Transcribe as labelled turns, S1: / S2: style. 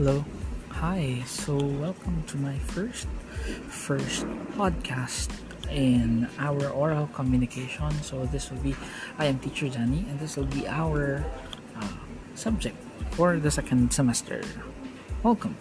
S1: Hello. Hi. So welcome to my first first podcast in our oral communication. So this will be I am teacher Jani and this will be our uh, subject for the second semester. Welcome.